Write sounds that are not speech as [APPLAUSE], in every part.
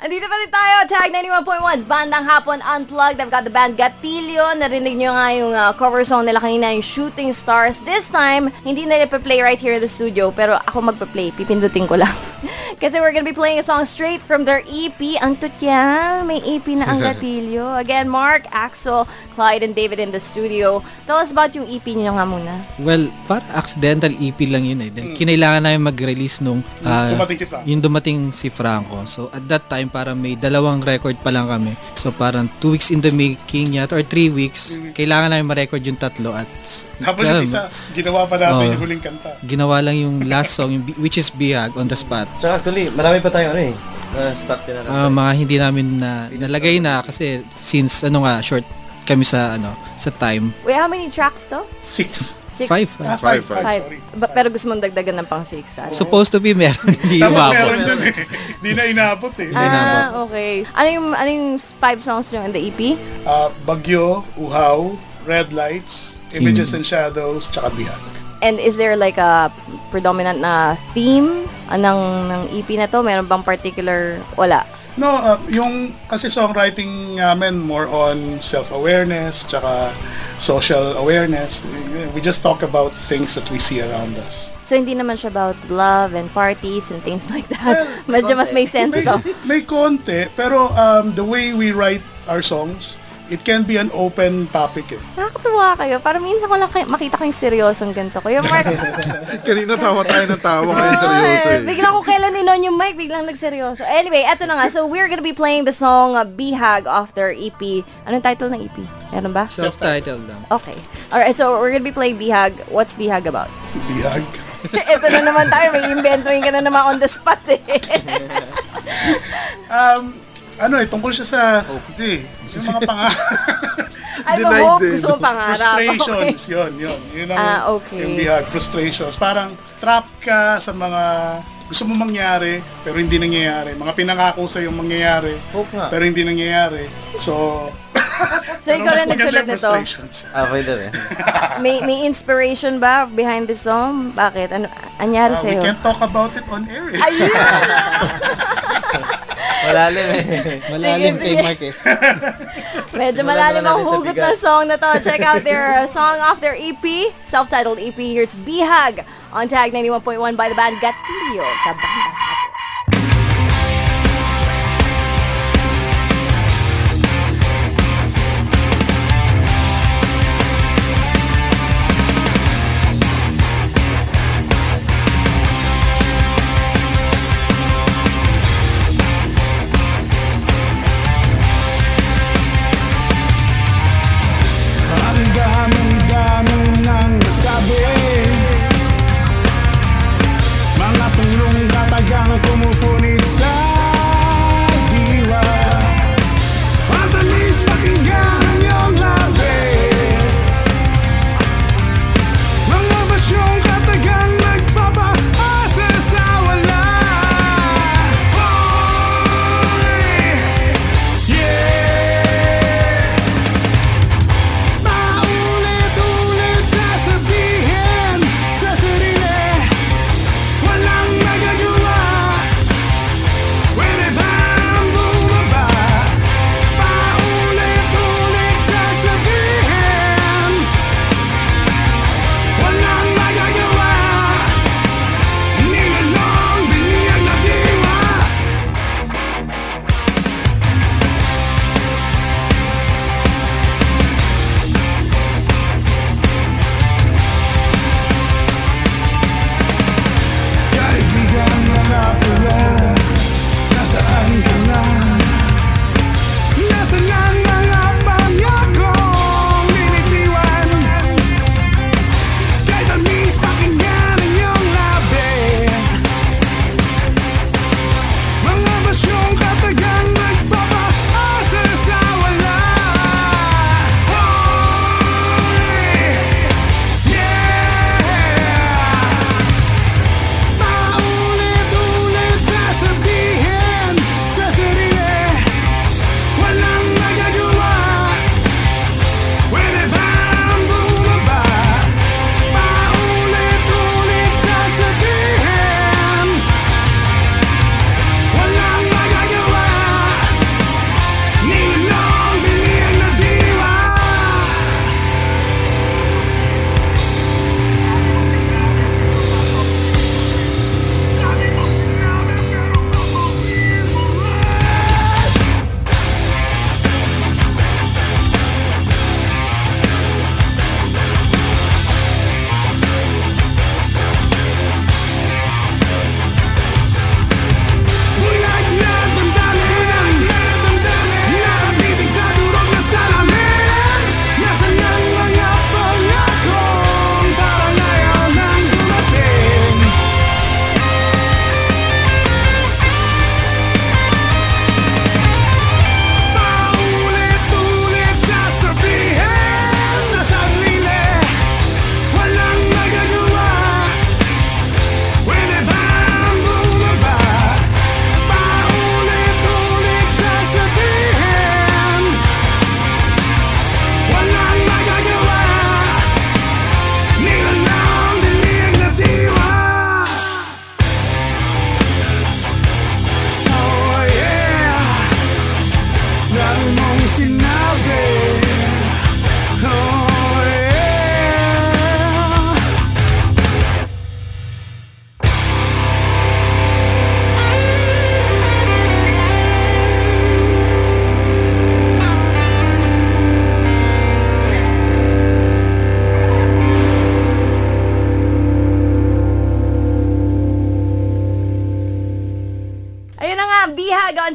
Andito pa rin tayo, Tag 91.1's Bandang Hapon Unplugged. I've got the band Gatilio. Narinig nyo nga yung uh, cover song nila kanina, yung Shooting Stars. This time, hindi na play right here in the studio, pero ako magpa-play. Pipindutin ko lang. [LAUGHS] Kasi we're gonna be playing a song straight from their EP. Ang tutya, may EP na ang [LAUGHS] Gatilio. Again, Mark, Axel, Clyde, and David in the studio. Tell us about yung EP nyo nga muna. Well, para accidental EP lang yun eh. Dahil kinailangan namin mag-release nung ah, Dumating si Franco. yung dumating si Franco. So at that time, parang may dalawang record pa lang kami. So parang two weeks in the making yata or three weeks. Kailangan namin ma-record yung tatlo at Tapos yung isa, ginawa pa natin Oo. yung huling kanta. ginawa lang yung last song, yung, which is Bihag on the spot. Tsaka actually, marami pa tayong ano eh. Na stock din na Ah, mga hindi namin na nalagay na kasi since ano nga short kami sa ano sa time. Wait, how many tracks to? Six. Six? Five. Ah, five. five, five, Five. sorry. Ba- pero gusto mong dagdagan ng pang six, ah? Supposed to be meron, [LAUGHS] hindi Tapos umabot. meron dun eh. Di na inabot eh. Ah, okay. Ano yung, ano yung five songs nyo in the EP? Ah, Bagyo, Uhaw, Red Lights, Images and Shadows, tsaka Bihag. And is there like a predominant na theme ah, ng, ng EP na to? Meron bang particular? Wala. No, ah, yung kasi songwriting namin more on self-awareness, tsaka social awareness. We just talk about things that we see around us. So, hindi naman siya about love and parties and things like that. [LAUGHS] Medyo mas may sense May, to. may konti, pero um, the way we write our songs, it can be an open topic eh. Nakakatuwa kayo. Parang minsan ko lang kayo, makita ko yung seryosong ganito ko. Yung Mark, [LAUGHS] Kanina tawa tayo ng tawa ngayon seryoso Ay, eh. Bigla ko kailan ninon yung mic, biglang nagseryoso. Anyway, eto na nga. So, we're gonna be playing the song uh, Bihag off their EP. Anong title ng EP? Meron ba? Self-titled lang. Okay. Alright, so we're gonna be playing Bihag. What's Bihag about? Bihag. [LAUGHS] Ito na naman tayo, may inventory ka na naman on the spot eh. [LAUGHS] Um, ano eh, tungkol siya sa, hindi, yung mga pang I [LAUGHS] Denied hope eh. gusto mo pangarap. frustrations, [LAUGHS] yun, yun. Yun ang, Ah, okay. yung bihag, frustrations. Parang trap ka sa mga gusto mo mangyari, pero hindi nangyayari. Mga pinangako sa yung mangyayari, Hope nga. pero hindi nangyayari. So, [LAUGHS] So, ikaw mas rin maganda nagsulat yung nito. frustrations. Ah, pwede rin. May, may inspiration ba behind the song? Bakit? Ano, anyari Uh, we sa'yo? can't talk about it on air. eh. Ayun! Malalim eh. Malalim Sige, kay sige. Mark eh. [LAUGHS] Medyo malalim ang hugot ng song na to. Check out their [LAUGHS] song off their EP, self-titled EP. Here it's Bihag on Tag 91.1 by the band Gatilio sa Bandang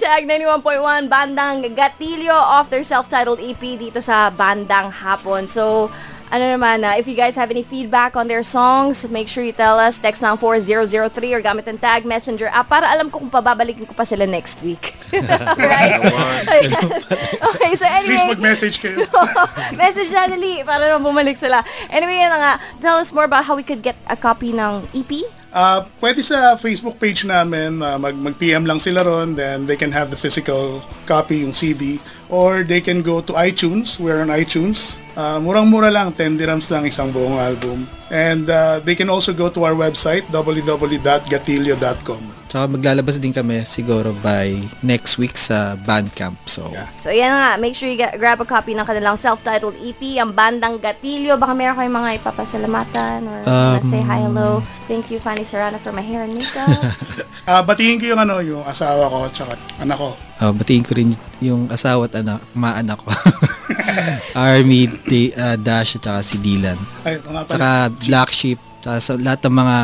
Ihag on Tag 91.1, bandang Gatilio off their self-titled EP dito sa Bandang Hapon. So, ano naman, ah, if you guys have any feedback on their songs, make sure you tell us. Text ng 4003 or gamit ang tag messenger app para alam ko kung pababalikin ko pa sila next week. [LAUGHS] right? [LAUGHS] okay, so Please anyway. mag-message kayo. [LAUGHS] Message na dali para naman bumalik sila. Anyway, yun na nga. Tell us more about how we could get a copy ng EP. Ah, pwede sa Facebook page namin, ah, mag, mag-PM lang sila ron, then they can have the physical copy, yung CD. Or they can go to iTunes, we're on iTunes. Ah, murang-mura lang, 10 dirhams lang isang buong album. And ah, they can also go to our website, www.gatilio.com. Tsaka maglalabas din kami siguro by next week sa Bandcamp. So, Yeah. So, yan nga. Make sure you get, grab a copy ng kanilang self-titled EP, ang bandang Gatilio. Baka meron kayong mga ipapasalamatan or Um, say hi, hello. Thank you, Fanny Serrano, for my hair and makeup. [LAUGHS] Ah, batiin ko yung ano, yung asawa ko, tsaka anak ko. uh, batiin ko rin yung asawa at anak, maanak ko. [LAUGHS] [LAUGHS] Army, D- uh, Dash, at saka si Dylan. Ay, pala. Tsaka Black Sheep, tsaka sa lahat ng mga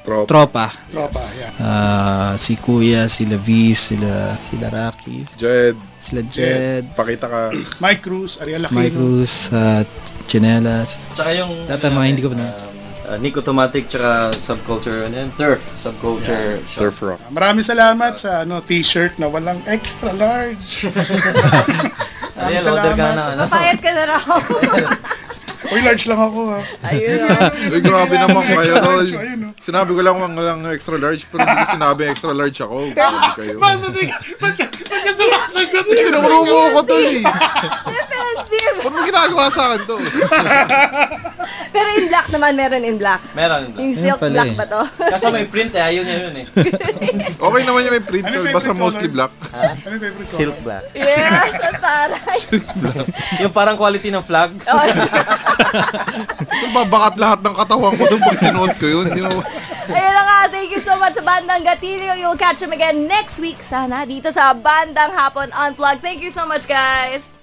Trop. tropa. Tropa, yeah. Ah, si Kuya, sila Viz, sila, sila Rocky, Jed, sila Jed, pakita ka. [CLEARS THROAT] Mike Cruz, Ariel Aquino. Mike Cruz, at Chinelas. Tsaka yung... Lahat ng mga hindi ko pa na- Um, uh, Nick Automatic, tsaka Subculture, ano yan? Turf, Subculture shop. Turf Rock. Ah, Maraming salamat sa ano t-shirt na walang extra large. [LAUGHS] Maraming order ka na, ano? Papayat ka na raw. [LAUGHS] Uy, large lang ako ha. Ayun na. Uy, grabe naman kayo. Large, ayun, oh. Sinabi ko lang kung lang extra large, pero hindi ko sinabi extra large ako. Grabe kayo. [LAUGHS] Ba't ba't ba't ka ba't sumasagot? Tinamuro mo ako, tol eh. Defensive. Ano mo ginagawa sa akin to? [LAUGHS] [LAUGHS] Pero in black naman, meron in black. Meron. Yung silk pala black eh. ba to? Kaso may print eh, ayun yun yun eh. [LAUGHS] Okay naman yung may print, Ano yung. Basta favorite mostly color? black. Ano yung favorite Silk color? black. yes, ang [LAUGHS] taray. Yung parang quality ng flag. Oh, babakat lahat ng katawan ko doon pag sinuot ko yun. Di mo, Ayun na nga, thank you so much sa Bandang Gatilio. You'll catch them again next week sana dito sa Bandang Hapon Unplugged. Thank you so much, guys!